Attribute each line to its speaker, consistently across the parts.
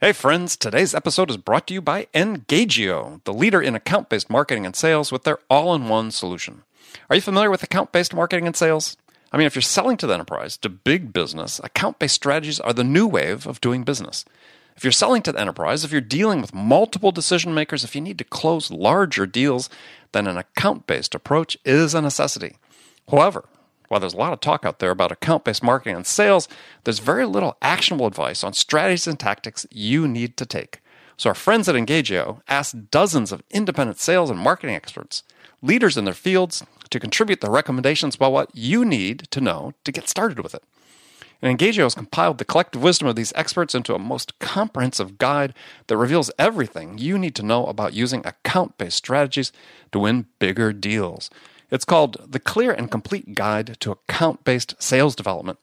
Speaker 1: Hey friends, today's episode is brought to you by Engagio, the leader in account based marketing and sales with their all in one solution. Are you familiar with account based marketing and sales? I mean, if you're selling to the enterprise, to big business, account based strategies are the new wave of doing business. If you're selling to the enterprise, if you're dealing with multiple decision makers, if you need to close larger deals, then an account based approach is a necessity. However, while there's a lot of talk out there about account based marketing and sales, there's very little actionable advice on strategies and tactics you need to take. So, our friends at Engagio asked dozens of independent sales and marketing experts, leaders in their fields, to contribute their recommendations about what you need to know to get started with it. And Engagio has compiled the collective wisdom of these experts into a most comprehensive guide that reveals everything you need to know about using account based strategies to win bigger deals. It's called The Clear and Complete Guide to Account Based Sales Development.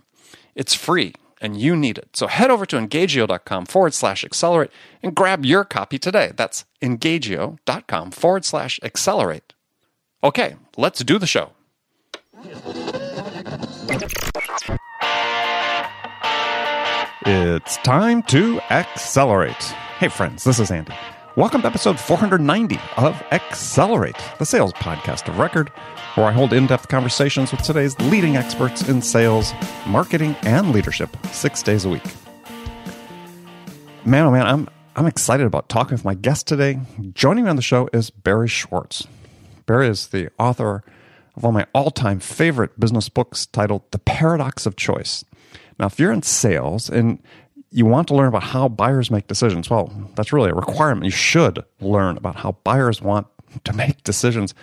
Speaker 1: It's free and you need it. So head over to engagio.com forward slash accelerate and grab your copy today. That's engagio.com forward slash accelerate. Okay, let's do the show. It's time to accelerate. Hey, friends, this is Andy. Welcome to episode 490 of Accelerate, the sales podcast of record, where I hold in depth conversations with today's leading experts in sales, marketing, and leadership six days a week. Man, oh man, I'm, I'm excited about talking with my guest today. Joining me on the show is Barry Schwartz. Barry is the author of one of my all time favorite business books titled The Paradox of Choice. Now, if you're in sales and you want to learn about how buyers make decisions, well, that's really a requirement. You should learn about how buyers want to make decisions.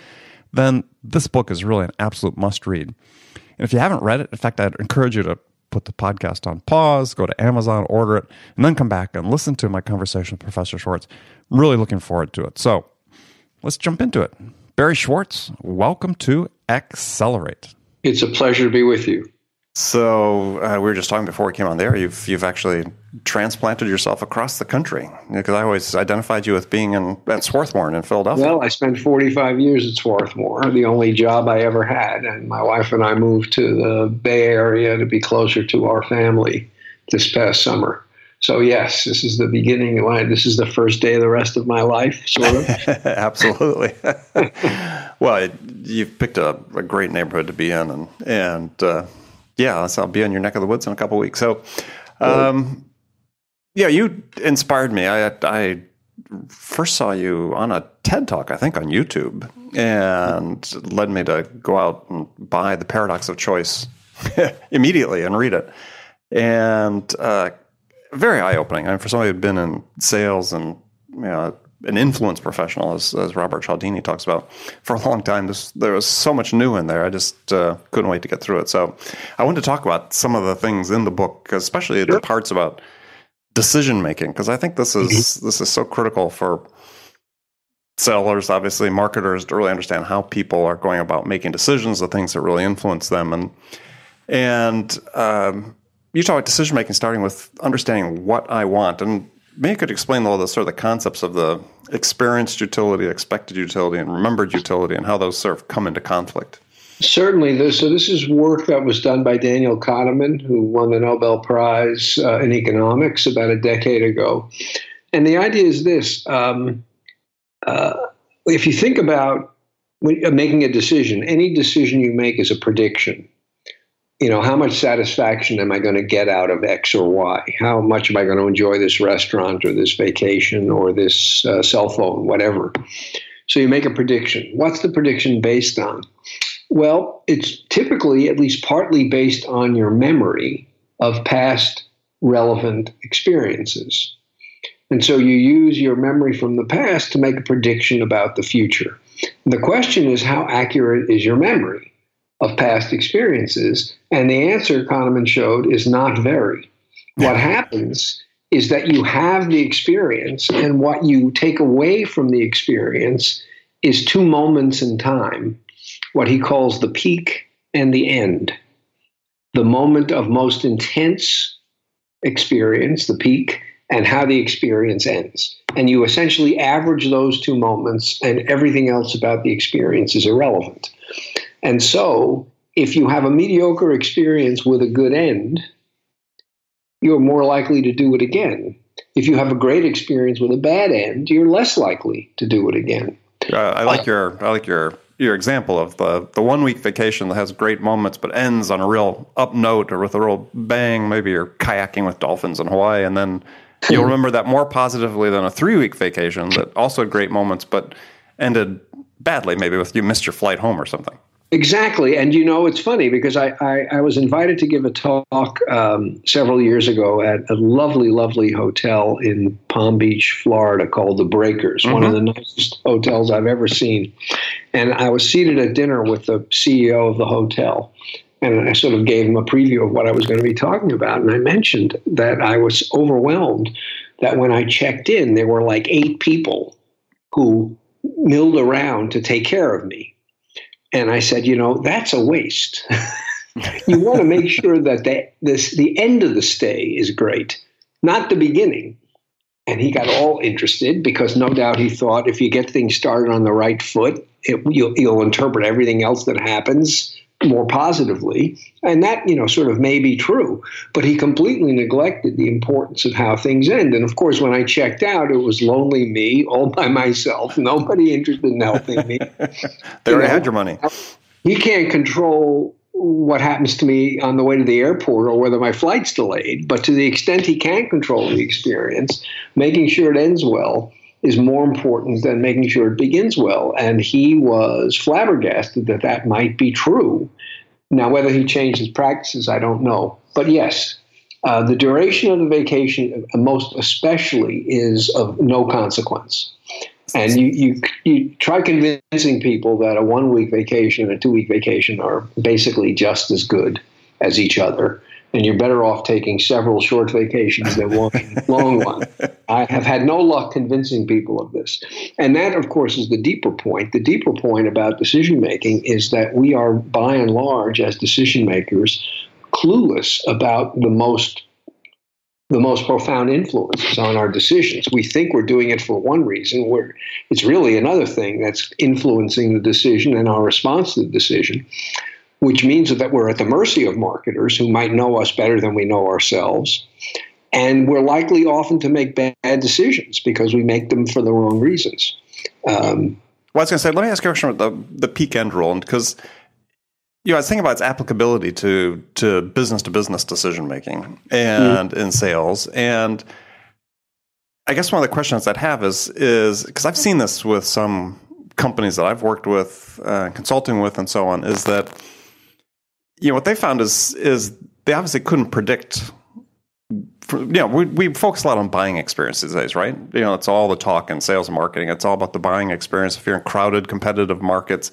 Speaker 1: Then this book is really an absolute must read. And if you haven't read it, in fact, I'd encourage you to put the podcast on pause, go to Amazon, order it, and then come back and listen to my conversation with Professor Schwartz. I'm really looking forward to it. So let's jump into it. Barry Schwartz, welcome to Accelerate.
Speaker 2: It's a pleasure to be with you.
Speaker 1: So uh, we were just talking before we came on there. You've you've actually transplanted yourself across the country because I always identified you with being in at Swarthmore in Philadelphia.
Speaker 2: Well, I spent 45 years at Swarthmore, the only job I ever had, and my wife and I moved to the Bay Area to be closer to our family this past summer. So yes, this is the beginning. Of, this is the first day of the rest of my life, sort of.
Speaker 1: Absolutely. well, you've picked a, a, great neighborhood to be in, and and. Uh, yeah, so I'll be on your neck of the woods in a couple weeks. So, um, yeah, you inspired me. I, I first saw you on a TED talk, I think, on YouTube, and led me to go out and buy The Paradox of Choice immediately and read it. And uh, very eye opening. I mean, for somebody who'd been in sales and you know, an influence professional, as, as Robert Cialdini talks about, for a long time. This, there was so much new in there. I just uh, couldn't wait to get through it. So I wanted to talk about some of the things in the book, especially sure. the parts about decision making, because I think this is mm-hmm. this is so critical for sellers, obviously marketers, to really understand how people are going about making decisions, the things that really influence them, and and um, you talk about decision making starting with understanding what I want and Maybe you could explain all the sort of the concepts of the experienced utility, expected utility, and remembered utility, and how those sort of come into conflict.
Speaker 2: Certainly. This, so this is work that was done by Daniel Kahneman, who won the Nobel Prize uh, in economics about a decade ago. And the idea is this: um, uh, if you think about uh, making a decision, any decision you make is a prediction you know, how much satisfaction am I going to get out of X or Y? How much am I going to enjoy this restaurant or this vacation or this uh, cell phone, whatever? So you make a prediction. What's the prediction based on? Well, it's typically at least partly based on your memory of past relevant experiences. And so you use your memory from the past to make a prediction about the future. The question is, how accurate is your memory? Of past experiences? And the answer Kahneman showed is not very. What happens is that you have the experience, and what you take away from the experience is two moments in time, what he calls the peak and the end. The moment of most intense experience, the peak, and how the experience ends. And you essentially average those two moments, and everything else about the experience is irrelevant. And so, if you have a mediocre experience with a good end, you're more likely to do it again. If you have a great experience with a bad end, you're less likely to do it again.
Speaker 1: Uh, I like uh, your I like your your example of the the one week vacation that has great moments but ends on a real up note or with a real bang. Maybe you're kayaking with dolphins in Hawaii, and then you'll remember that more positively than a three week vacation that also had great moments but ended badly. Maybe with you missed your flight home or something.
Speaker 2: Exactly. And you know, it's funny because I, I, I was invited to give a talk um, several years ago at a lovely, lovely hotel in Palm Beach, Florida called The Breakers, mm-hmm. one of the nicest hotels I've ever seen. And I was seated at dinner with the CEO of the hotel. And I sort of gave him a preview of what I was going to be talking about. And I mentioned that I was overwhelmed that when I checked in, there were like eight people who milled around to take care of me and I said, you know, that's a waste. you want to make sure that the, this, the end of the stay is great, not the beginning. And he got all interested because no doubt he thought if you get things started on the right foot, it, you'll, you'll interpret everything else that happens more positively. And that, you know, sort of may be true. But he completely neglected the importance of how things end. And of course, when I checked out, it was lonely me all by myself, nobody interested in helping me.
Speaker 1: they already had your money.
Speaker 2: He can't control what happens to me on the way to the airport or whether my flight's delayed. But to the extent he can control the experience, making sure it ends well is more important than making sure it begins well. And he was flabbergasted that that might be true. Now, whether he changed his practices, I don't know. But yes, uh, the duration of the vacation, uh, most especially, is of no consequence. And you, you, you try convincing people that a one week vacation and a two week vacation are basically just as good as each other and you're better off taking several short vacations than one long one. I have had no luck convincing people of this. And that, of course, is the deeper point. The deeper point about decision making is that we are, by and large, as decision makers, clueless about the most the most profound influences on our decisions. We think we're doing it for one reason, where it's really another thing that's influencing the decision and our response to the decision which means that we're at the mercy of marketers who might know us better than we know ourselves. And we're likely often to make bad decisions because we make them for the wrong reasons. Um,
Speaker 1: well, I was going to say, let me ask you a question about the, the peak end rule, because you know, I was thinking about its applicability to to business to business decision making and mm-hmm. in sales. And I guess one of the questions I'd have is is because I've seen this with some companies that I've worked with, uh, consulting with, and so on, is that you know what they found is is they obviously couldn't predict. For, you know, we, we focus a lot on buying experiences these days, right? You know, it's all the talk in sales and marketing. It's all about the buying experience. If you're in crowded, competitive markets,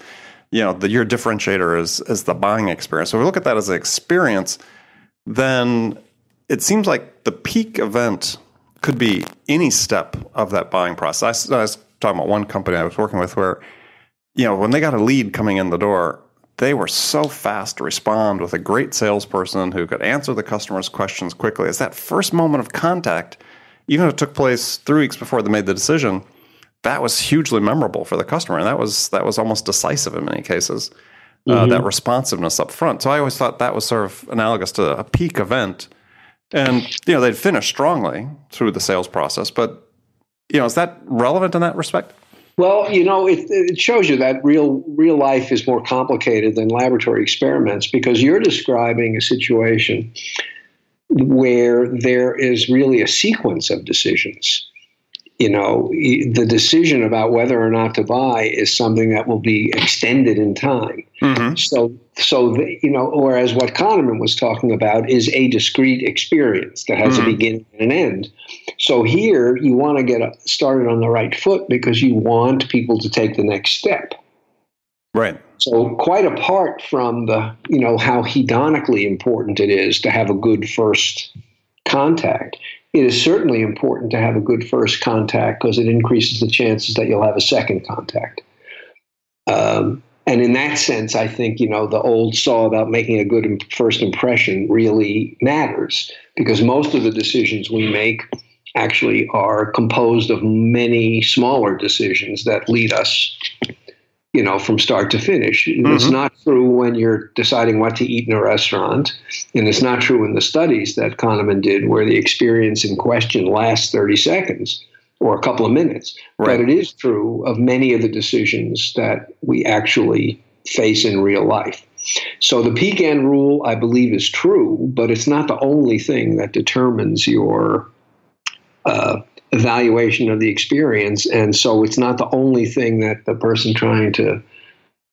Speaker 1: you know, the, your differentiator is is the buying experience. So if we look at that as an experience, then it seems like the peak event could be any step of that buying process. I, I was talking about one company I was working with where, you know, when they got a lead coming in the door, they were so fast to respond with a great salesperson who could answer the customer's questions quickly. It's that first moment of contact, even if it took place three weeks before they made the decision, that was hugely memorable for the customer, and that was that was almost decisive in many cases. Uh, mm-hmm. Uh, that responsiveness up front. So I always thought that was sort of analogous to a peak event, and you know they'd finish strongly through the sales process. But you know, is that relevant in that respect?
Speaker 2: Well, you know, it, it shows you that real real life is more complicated than laboratory experiments because you're describing a situation where there is really a sequence of decisions you know, the decision about whether or not to buy is something that will be extended in time. Mm-hmm. So, so the, you know, whereas what Kahneman was talking about is a discrete experience that has mm-hmm. a beginning and an end. So here, you want to get started on the right foot because you want people to take the next step.
Speaker 1: Right.
Speaker 2: So, quite apart from the, you know, how hedonically important it is to have a good first contact, it is certainly important to have a good first contact because it increases the chances that you'll have a second contact. Um, and in that sense, I think you know the old saw about making a good first impression really matters because most of the decisions we make actually are composed of many smaller decisions that lead us you know, from start to finish. Mm-hmm. It's not true when you're deciding what to eat in a restaurant, and it's not true in the studies that Kahneman did, where the experience in question lasts 30 seconds or a couple of minutes. Right. But it is true of many of the decisions that we actually face in real life. So the peak end rule, I believe, is true, but it's not the only thing that determines your uh, evaluation of the experience. And so it's not the only thing that the person trying to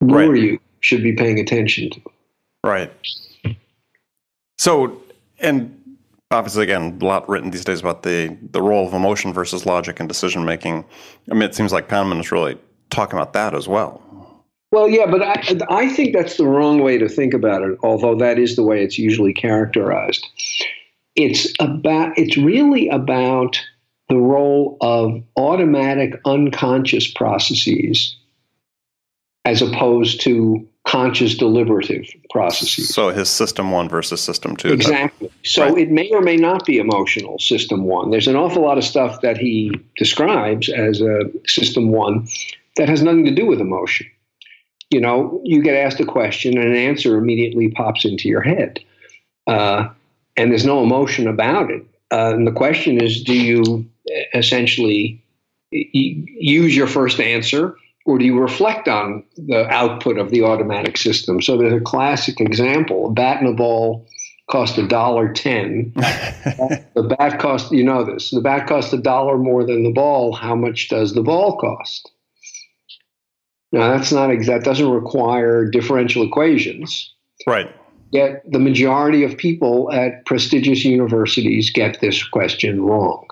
Speaker 2: lure right. you should be paying attention to.
Speaker 1: Right. So, and obviously, again, a lot written these days about the, the role of emotion versus logic and decision making. I mean, it seems like Kahneman is really talking about that as well.
Speaker 2: Well, yeah, but I, I think that's the wrong way to think about it, although that is the way it's usually characterized. It's about it's really about the role of automatic unconscious processes as opposed to conscious deliberative processes.
Speaker 1: So his system one versus system two.
Speaker 2: Exactly. So right. it may or may not be emotional system one. There's an awful lot of stuff that he describes as a system one that has nothing to do with emotion you know, you get asked a question and an answer immediately pops into your head. Uh, and there's no emotion about it. Uh, and the question is do you essentially use your first answer or do you reflect on the output of the automatic system? So there's a classic example a bat and a ball cost a dollar ten. the bat cost, you know this, the bat costs a dollar more than the ball. How much does the ball cost? Now, that's not that doesn't require differential equations.
Speaker 1: Right.
Speaker 2: Yet the majority of people at prestigious universities get this question wrong.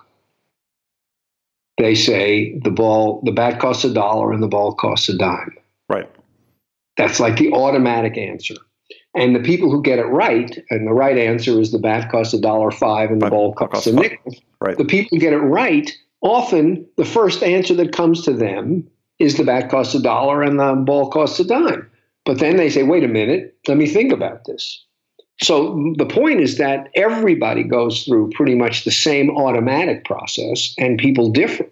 Speaker 2: They say the ball, the bat costs a dollar and the ball costs a dime.
Speaker 1: Right.
Speaker 2: That's like the automatic answer. And the people who get it right, and the right answer is the bat costs a dollar five and the ball costs a nickel.
Speaker 1: Right.
Speaker 2: The people who get it right, often the first answer that comes to them is the bat costs a dollar and the ball costs a dime. But then they say, wait a minute, let me think about this. So the point is that everybody goes through pretty much the same automatic process, and people differ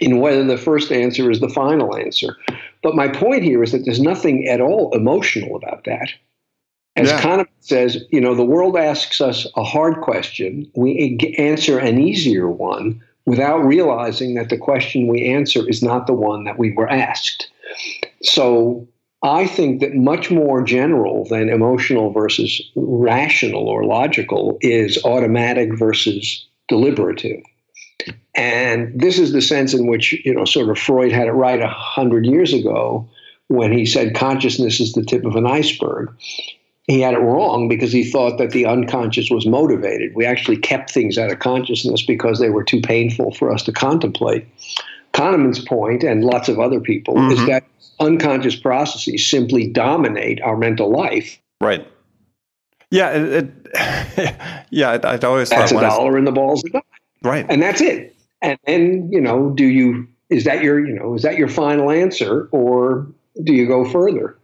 Speaker 2: in whether the first answer is the final answer. But my point here is that there's nothing at all emotional about that. As yeah. Kahneman says, you know, the world asks us a hard question, we answer an easier one, without realizing that the question we answer is not the one that we were asked. So I think that much more general than emotional versus rational or logical is automatic versus deliberative. And this is the sense in which, you know, sort of Freud had it right a hundred years ago when he said consciousness is the tip of an iceberg he had it wrong because he thought that the unconscious was motivated. We actually kept things out of consciousness because they were too painful for us to contemplate. Kahneman's point, and lots of other people, mm-hmm. is that unconscious processes simply dominate our mental life.
Speaker 1: Right. Yeah. It, it yeah. I, would always
Speaker 2: that's a dollar in the balls.
Speaker 1: Right.
Speaker 2: And that's it. And then you know, do you is that your you know is that your final answer, or do you go further?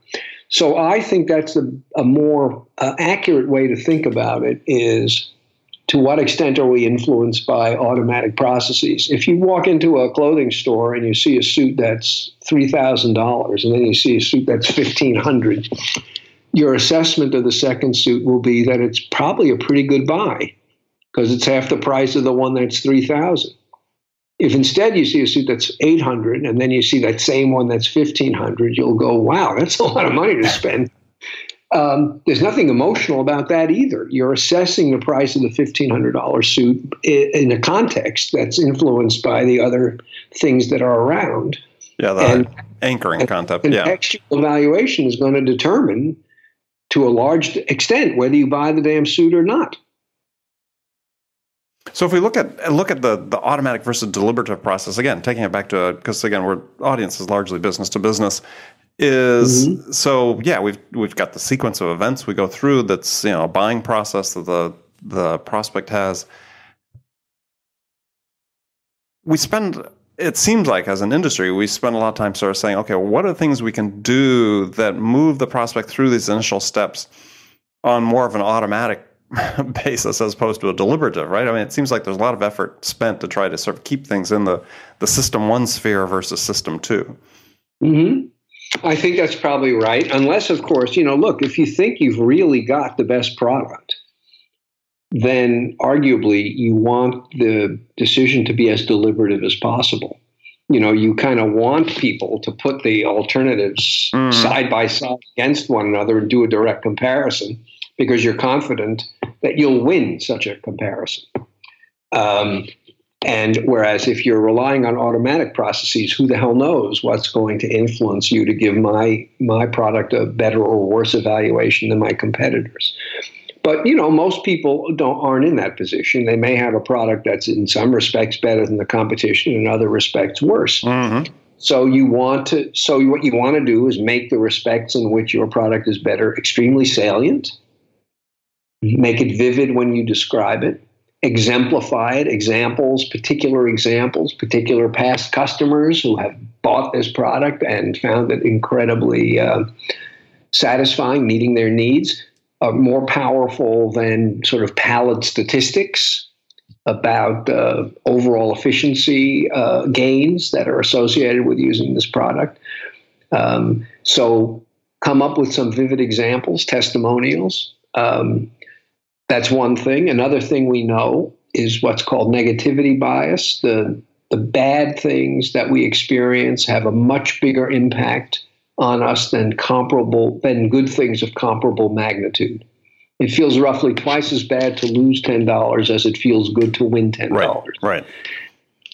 Speaker 2: So I think that's a, a more uh, accurate way to think about it is to what extent are we influenced by automatic processes? If you walk into a clothing store and you see a suit that's $3,000 and then you see a suit that's 1500 your assessment of the second suit will be that it's probably a pretty good buy because it's half the price of the one that's 3000 if instead you see a suit that's 800 and then you see that same one that's 1500, you'll go, wow, that's a lot of money to spend. Um, there's nothing emotional about that either. You're assessing the price of the $1,500 suit in a context that's influenced by the other things that are around.
Speaker 1: Yeah, the and, anchoring and, concept.
Speaker 2: And
Speaker 1: yeah.
Speaker 2: Evaluation is going to determine to a large extent whether you buy the damn suit or not.
Speaker 1: So if we look at look at the the automatic versus deliberative process again, taking it back to because again, we're audience is largely business to business. Is mm-hmm. so yeah, we've we've got the sequence of events we go through. That's you know a buying process that the the prospect has. We spend it seems like as an industry, we spend a lot of time sort of saying, okay, well, what are the things we can do that move the prospect through these initial steps on more of an automatic basis as opposed to a deliberative, right? I mean, it seems like there's a lot of effort spent to try to sort of keep things in the, the system one sphere versus system 2
Speaker 2: mm-hmm. I think that's probably right. Unless, of course, you know, look, if you think you've really got the best product, then arguably you want the decision to be as deliberative as possible. You know, you kind of want people to put the alternatives mm. side by side against one another and do a direct comparison because you're confident that you'll win such a comparison. Um, and whereas if you're relying on automatic processes, who the hell knows what's going to influence you to give my my product a better or worse evaluation than my competitors? But you know, most people don't aren't in that position. They may have a product that's in some respects better than the competition, in other respects worse. Mm-hmm. So you want to. So what you want to do is make the respects in which your product is better extremely salient. Make it vivid when you describe it exemplify it, examples, particular examples, particular past customers who have bought this product and found it incredibly uh, satisfying, meeting their needs, are more powerful than sort of pallid statistics about uh, overall efficiency uh, gains that are associated with using this product. Um, so come up with some vivid examples, testimonials. Um, that's one thing. Another thing we know is what's called negativity bias. The, the bad things that we experience have a much bigger impact on us than comparable than good things of comparable magnitude. It feels roughly twice as bad to lose ten dollars as it feels good to win ten
Speaker 1: dollars. Right, right.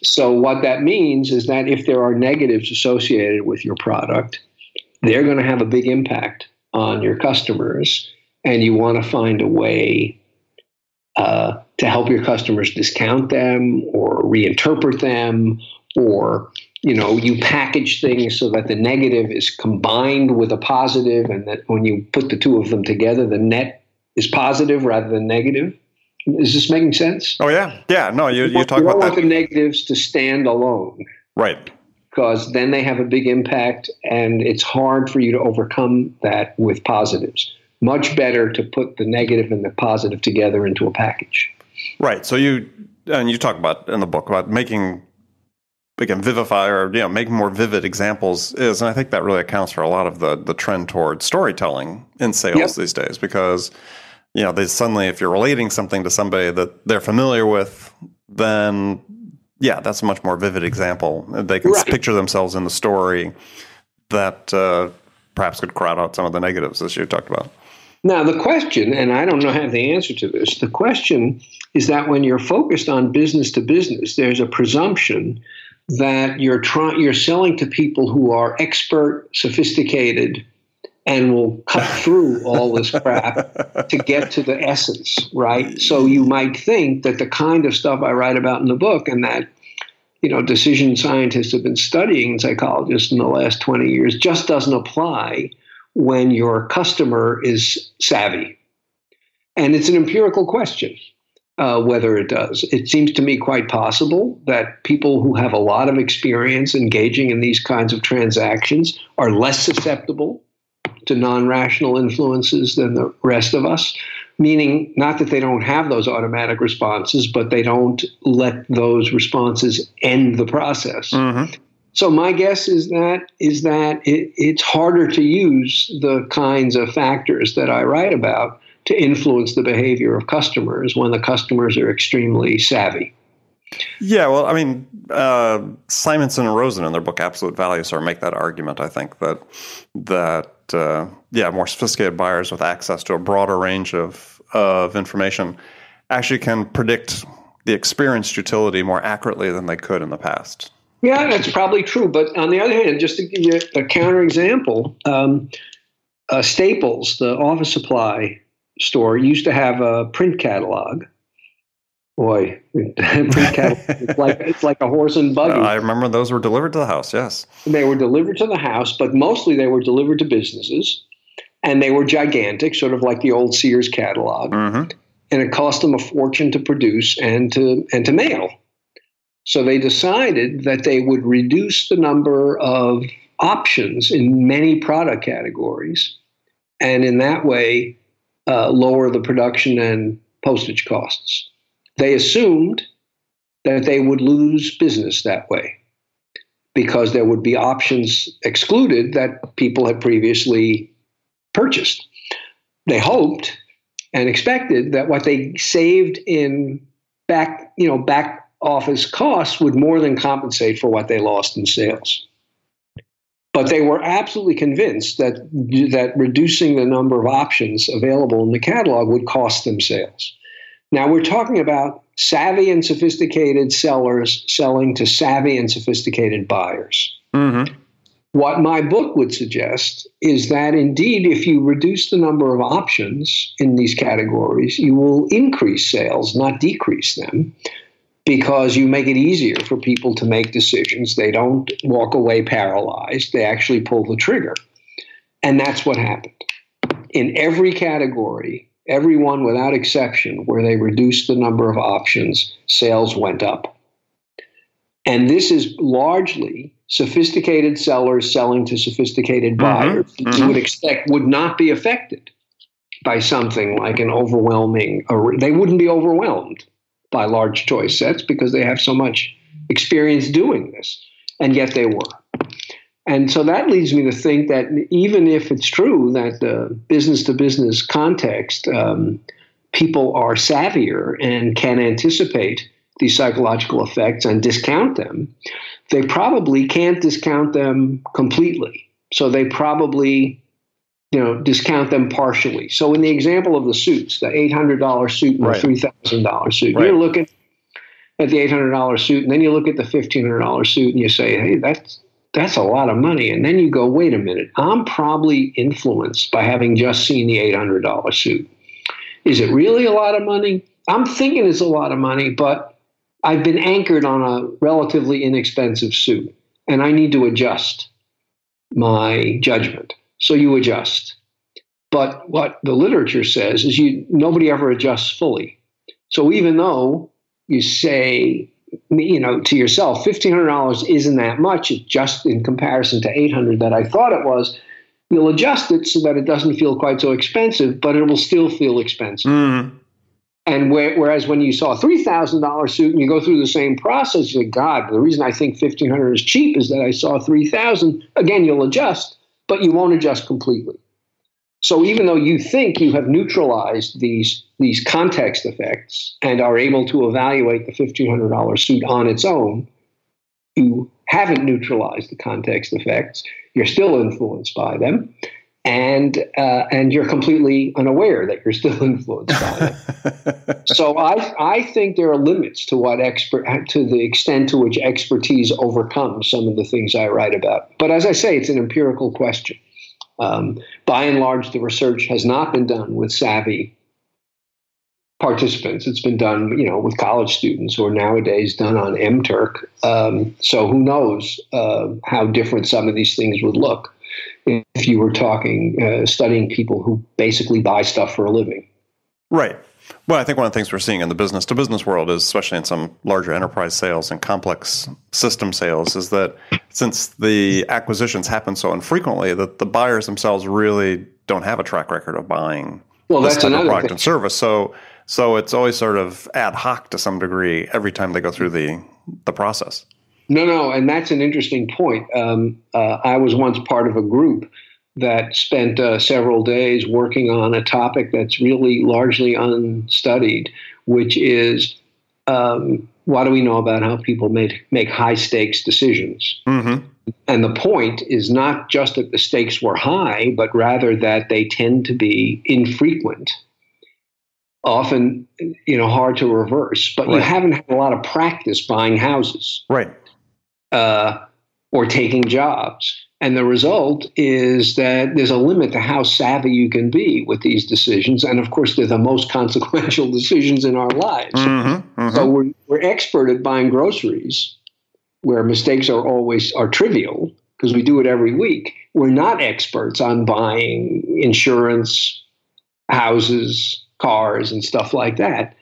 Speaker 2: So what that means is that if there are negatives associated with your product, they're going to have a big impact on your customers, and you want to find a way uh, to help your customers discount them or reinterpret them or you know you package things so that the negative is combined with a positive and that when you put the two of them together the net is positive rather than negative. Is this making sense?
Speaker 1: Oh yeah. Yeah. No you, you,
Speaker 2: you
Speaker 1: talk you about
Speaker 2: want
Speaker 1: that.
Speaker 2: the negatives to stand alone.
Speaker 1: Right.
Speaker 2: Because then they have a big impact and it's hard for you to overcome that with positives much better to put the negative and the positive together into a package.
Speaker 1: Right. So you and you talk about in the book about making again vivify or you know making more vivid examples is and I think that really accounts for a lot of the the trend toward storytelling in sales yep. these days because you know they suddenly if you're relating something to somebody that they're familiar with then yeah that's a much more vivid example they can right. picture themselves in the story that uh, perhaps could crowd out some of the negatives as you talked about
Speaker 2: now, the question, and I don't know have the answer to this, the question is that when you're focused on business to business, there's a presumption that you're trying you're selling to people who are expert, sophisticated, and will cut through all this crap to get to the essence, right? So you might think that the kind of stuff I write about in the book and that you know decision scientists have been studying psychologists in the last 20 years just doesn't apply when your customer is savvy? And it's an empirical question uh, whether it does. It seems to me quite possible that people who have a lot of experience engaging in these kinds of transactions are less susceptible to non rational influences than the rest of us. Meaning, not that they don't have those automatic responses, but they don't let those responses end the process. Mm-hmm. So my guess is that is that it, it's harder to use the kinds of factors that I write about to influence the behavior of customers when the customers are extremely savvy.
Speaker 1: Yeah, well, I mean, uh, Simonson and Rosen in their book Absolute Value sort of make that argument. I think that that uh, yeah, more sophisticated buyers with access to a broader range of of information actually can predict the experienced utility more accurately than they could in the past.
Speaker 2: Yeah, that's probably true. But on the other hand, just to give you a counterexample, um, uh, Staples, the office supply store, used to have a print catalog. Boy, print catalog, it's like it's like a horse and buggy. Uh,
Speaker 1: I remember those were delivered to the house. Yes,
Speaker 2: they were delivered to the house, but mostly they were delivered to businesses, and they were gigantic, sort of like the old Sears catalog. Mm-hmm. And it cost them a fortune to produce and to and to mail. So they decided that they would reduce the number of options in many product categories and in that way uh, lower the production and postage costs. They assumed that they would lose business that way. because there would be options excluded that people had previously purchased. They hoped and expected that what they saved in back, you know, back office costs would more than compensate for what they lost in sales. But they were absolutely convinced that that reducing the number of options available in the catalog would cost them sales. Now we're talking about savvy and sophisticated sellers selling to savvy and sophisticated buyers. Mm-hmm. What my book would suggest is that indeed, if you reduce the number of options in these categories, you will increase sales, not decrease them, because you make it easier for people to make decisions. They don't walk away paralyzed, they actually pull the trigger. And that's what happened. In every category, everyone without exception, where they reduced the number of options, sales went up. And this is largely sophisticated sellers selling to sophisticated mm-hmm. buyers mm-hmm. you would expect would not be affected by something like an overwhelming they wouldn't be overwhelmed by large choice sets because they have so much experience doing this and yet they were and so that leads me to think that even if it's true that the business to business context um, people are savvier and can anticipate these psychological effects and discount them they probably can't discount them completely. So they probably, you know, discount them partially. So in the example of the suits, the eight hundred dollar suit and right. the three thousand dollar suit, right. you're looking at the eight hundred dollar suit, and then you look at the fifteen hundred dollar suit, and you say, hey, that's that's a lot of money. And then you go, wait a minute, I'm probably influenced by having just seen the eight hundred dollar suit. Is it really a lot of money? I'm thinking it's a lot of money, but I've been anchored on a relatively inexpensive suit and I need to adjust my judgment. So you adjust. But what the literature says is you nobody ever adjusts fully. So even though you say, you know, to yourself, fifteen hundred dollars isn't that much, just in comparison to eight hundred that I thought it was, you'll adjust it so that it doesn't feel quite so expensive, but it will still feel expensive. Mm. And whereas when you saw a three thousand dollar suit and you go through the same process, you God, the reason I think fifteen hundred is cheap is that I saw three thousand. Again, you'll adjust, but you won't adjust completely. So even though you think you have neutralized these these context effects and are able to evaluate the fifteen hundred dollar suit on its own, you haven't neutralized the context effects. You're still influenced by them, and uh, and you're completely unaware that you're still influenced by it. so I I think there are limits to what expert to the extent to which expertise overcomes some of the things I write about. But as I say, it's an empirical question. Um, by and large, the research has not been done with savvy participants. It's been done, you know, with college students or nowadays done on MTurk. Um, so who knows uh, how different some of these things would look if you were talking, uh, studying people who basically buy stuff for a living.
Speaker 1: Right. Well, I think one of the things we're seeing in the business to business world is, especially in some larger enterprise sales and complex system sales, is that since the acquisitions happen so infrequently, that the buyers themselves really don't have a track record of buying well, this type of product thing. and service. So, so it's always sort of ad hoc to some degree every time they go through the the process.
Speaker 2: No, no, and that's an interesting point. Um, uh, I was once part of a group that spent uh, several days working on a topic that's really largely unstudied, which is um, what do we know about how people make make high stakes decisions? Mm-hmm. And the point is not just that the stakes were high, but rather that they tend to be infrequent often you know hard to reverse but right. you haven't had a lot of practice buying houses
Speaker 1: right
Speaker 2: uh, or taking jobs. And the result is that there's a limit to how savvy you can be with these decisions. And of course, they're the most consequential decisions in our lives. Mm-hmm, mm-hmm. So we're, we're expert at buying groceries where mistakes are always are trivial because we do it every week. We're not experts on buying insurance, houses, cars, and stuff like that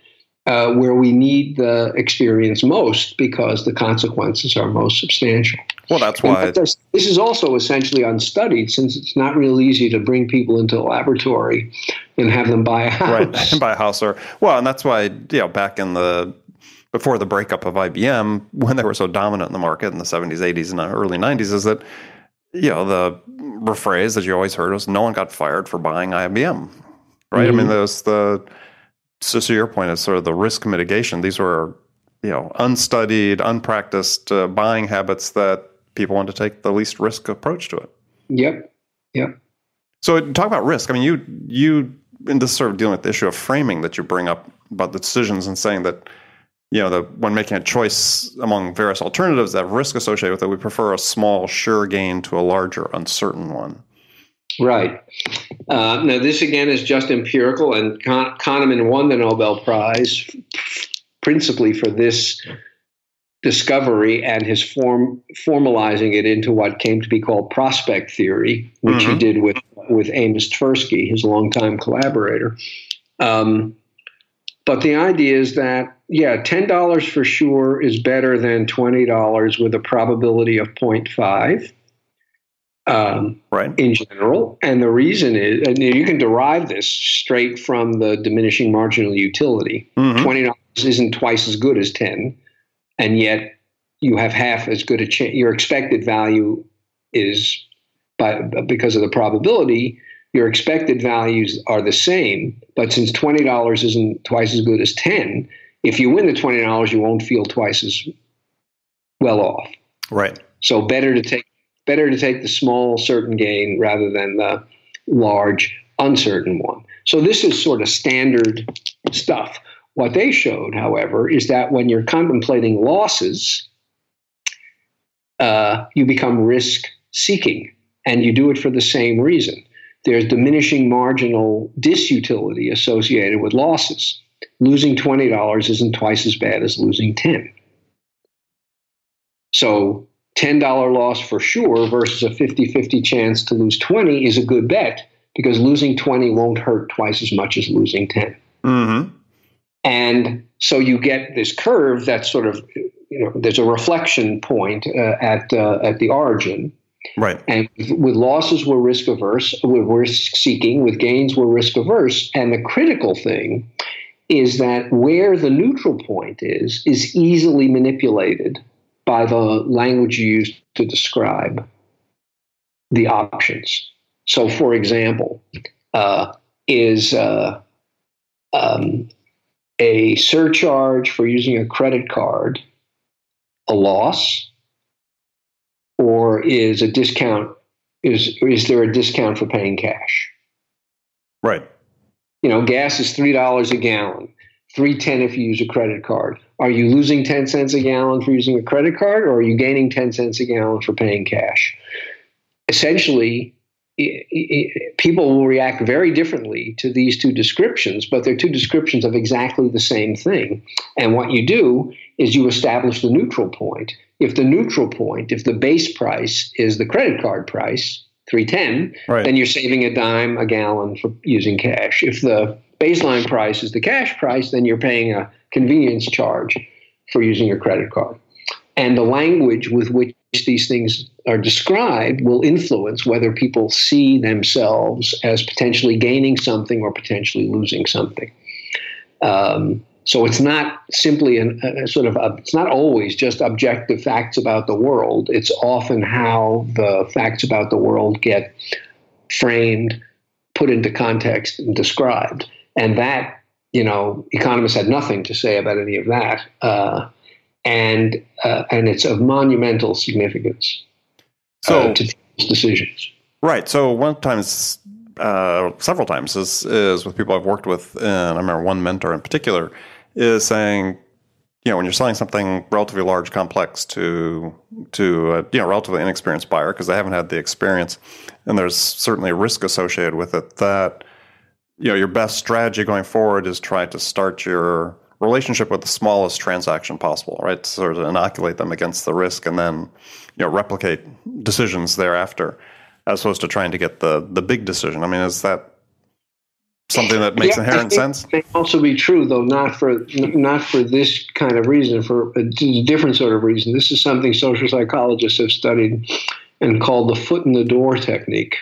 Speaker 2: uh, where we need the experience most because the consequences are most substantial.
Speaker 1: Well, that's why.
Speaker 2: this is also essentially unstudied since it's not real easy to bring people into a laboratory and have them buy a house.
Speaker 1: Right, buy a house or well, and that's why you know back in the before the breakup of IBM, when they were so dominant in the market in the 70s, 80s, and early 90s, is that you know the phrase that you always heard was no one got fired for buying IBM, right? Mm-hmm. I mean, mm-hmm. there's the so, so your point is sort of the risk mitigation. These were you know unstudied, unpracticed uh, buying habits that people want to take the least risk approach to it.
Speaker 2: Yep. Yep.
Speaker 1: So talk about risk. I mean, you you in this sort of dealing with the issue of framing that you bring up about the decisions and saying that you know, the, when making a choice among various alternatives that have risk associated with it, we prefer a small, sure gain to a larger, uncertain one.
Speaker 2: Right. Uh, now, this again is just empirical, and Kahn- Kahneman won the Nobel Prize principally for this discovery and his form formalizing it into what came to be called prospect theory, which mm-hmm. he did with with Amos Tversky, his longtime collaborator. Um, but the idea is that yeah, ten dollars for sure is better than twenty dollars with a probability of 0.5. Um, right. In general, and the reason is, and you can derive this straight from the diminishing marginal utility. Mm-hmm. Twenty dollars isn't twice as good as ten, and yet you have half as good a chance. Your expected value is by because of the probability your expected values are the same, but since $20 isn't twice as good as 10, if you win the $20, you won't feel twice as well off.
Speaker 1: Right.
Speaker 2: So better to take better to take the small certain gain rather than the large uncertain one. So this is sort of standard stuff. What they showed, however, is that when you're contemplating losses, uh, you become risk seeking, and you do it for the same reason there's diminishing marginal disutility associated with losses. Losing $20 isn't twice as bad as losing 10. So $10 loss for sure versus a 50-50 chance to lose 20 is a good bet because losing 20 won't hurt twice as much as losing 10. Mm-hmm. And so you get this curve that's sort of, you know, there's a reflection point uh, at uh, at the origin,
Speaker 1: Right.
Speaker 2: And with losses, we're risk averse. We're risk seeking. With gains, we're risk averse. And the critical thing is that where the neutral point is, is easily manipulated by the language you use to describe the options. So, for example, uh, is uh, um, a surcharge for using a credit card a loss? or is a discount is is there a discount for paying cash?
Speaker 1: Right.
Speaker 2: You know, gas is three dollars a gallon, three ten if you use a credit card. Are you losing ten cents a gallon for using a credit card, or are you gaining ten cents a gallon for paying cash? Essentially, it, it, people will react very differently to these two descriptions, but they're two descriptions of exactly the same thing. And what you do is you establish the neutral point if the neutral point, if the base price is the credit card price, 310, right. then you're saving a dime a gallon for using cash. If the baseline price is the cash price, then you're paying a convenience charge for using your credit card. And the language with which these things are described will influence whether people see themselves as potentially gaining something or potentially losing something. Um, so it's not simply an, a sort of a, it's not always just objective facts about the world. It's often how the facts about the world get framed, put into context, and described. And that, you know, economists had nothing to say about any of that, uh, and uh, and it's of monumental significance uh, so, to decisions.
Speaker 1: Right. So one times, uh, several times, is is with people I've worked with. And I remember one mentor in particular is saying, you know, when you're selling something relatively large, complex to to a, you know relatively inexperienced buyer because they haven't had the experience, and there's certainly a risk associated with it. That you know your best strategy going forward is try to start your relationship with the smallest transaction possible, right? Sort of inoculate them against the risk, and then you know replicate decisions thereafter, as opposed to trying to get the the big decision. I mean, is that something that makes yeah, inherent sense.
Speaker 2: May also be true, though not for not for this kind of reason, for a different sort of reason. This is something social psychologists have studied and called the foot in the door technique.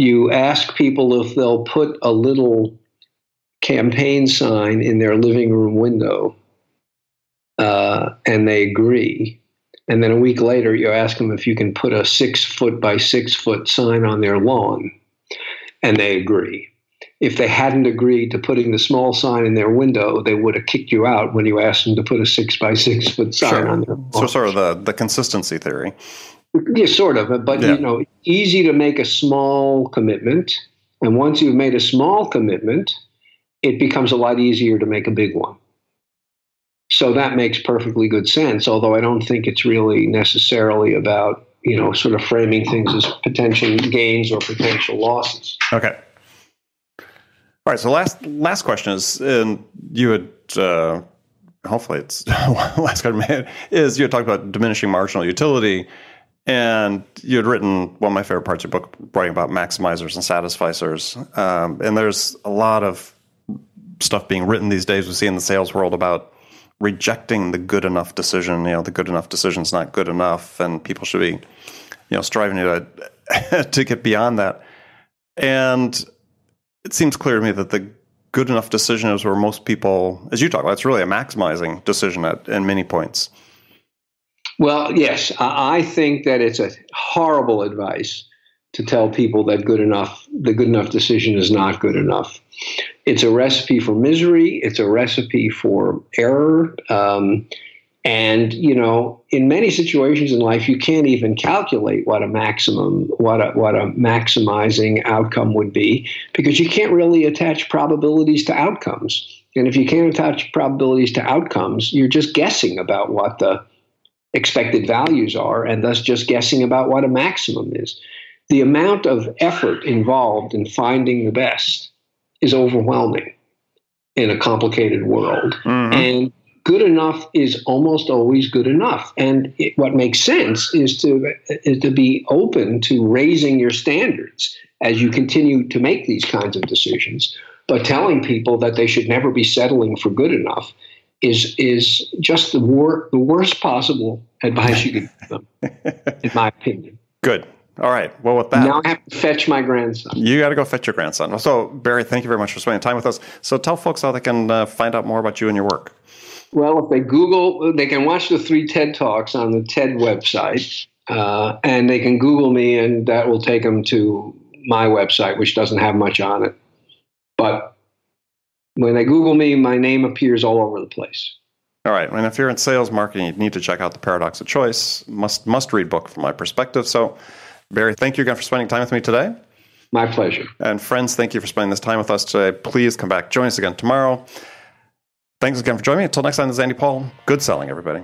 Speaker 2: You ask people if they'll put a little campaign sign in their living room window uh, and they agree. And then a week later, you ask them if you can put a six foot by six foot sign on their lawn, and they agree. If they hadn't agreed to putting the small sign in their window, they would have kicked you out when you asked them to put a six by six foot sign sure. on their lawn.
Speaker 1: So, sort of the, the consistency theory.
Speaker 2: Yeah, sort of. But yeah. you know, easy to make a small commitment, and once you've made a small commitment, it becomes a lot easier to make a big one. So that makes perfectly good sense, although I don't think it's really necessarily about, you know, sort of framing things as potential gains or potential losses.
Speaker 1: Okay. All right. So last last question is, and you had uh, hopefully it's last question is you had talked about diminishing marginal utility, and you had written one of my favorite parts of your book, writing about maximizers and satisficers. Um, and there's a lot of stuff being written these days we see in the sales world about rejecting the good enough decision. You know, the good enough decision is not good enough, and people should be, you know, striving to to get beyond that. And it seems clear to me that the good enough decision is where most people, as you talk about, it's really a maximizing decision at in many points.
Speaker 2: Well, yes, I think that it's a horrible advice to tell people that good enough, the good enough decision is not good enough. It's a recipe for misery. It's a recipe for error. Um, and you know, in many situations in life, you can't even calculate what a maximum, what a, what a maximizing outcome would be, because you can't really attach probabilities to outcomes. And if you can't attach probabilities to outcomes, you're just guessing about what the expected values are, and thus just guessing about what a maximum is. The amount of effort involved in finding the best is overwhelming in a complicated world. Mm-hmm. And good enough is almost always good enough. And it, what makes sense is to is to be open to raising your standards as you continue to make these kinds of decisions. But telling people that they should never be settling for good enough is is just the the worst possible advice you could give them, in my opinion.
Speaker 1: Good. All right. Well, with that,
Speaker 2: now I have to fetch my grandson.
Speaker 1: You got to go fetch your grandson. So, Barry, thank you very much for spending time with us. So, tell folks how they can uh, find out more about you and your work.
Speaker 2: Well, if they Google, they can watch the three TED Talks on the TED website, uh, and they can Google me, and that will take them to my website, which doesn't have much on it. But when they Google me, my name appears all over the place.
Speaker 1: All right. And if you're in sales marketing, you need to check out the Paradox of Choice. Must must read book from my perspective. So Barry, thank you again for spending time with me today.
Speaker 2: My pleasure.
Speaker 1: And friends, thank you for spending this time with us today. Please come back. Join us again tomorrow. Thanks again for joining me. Until next time, this is Andy Paul. Good selling, everybody.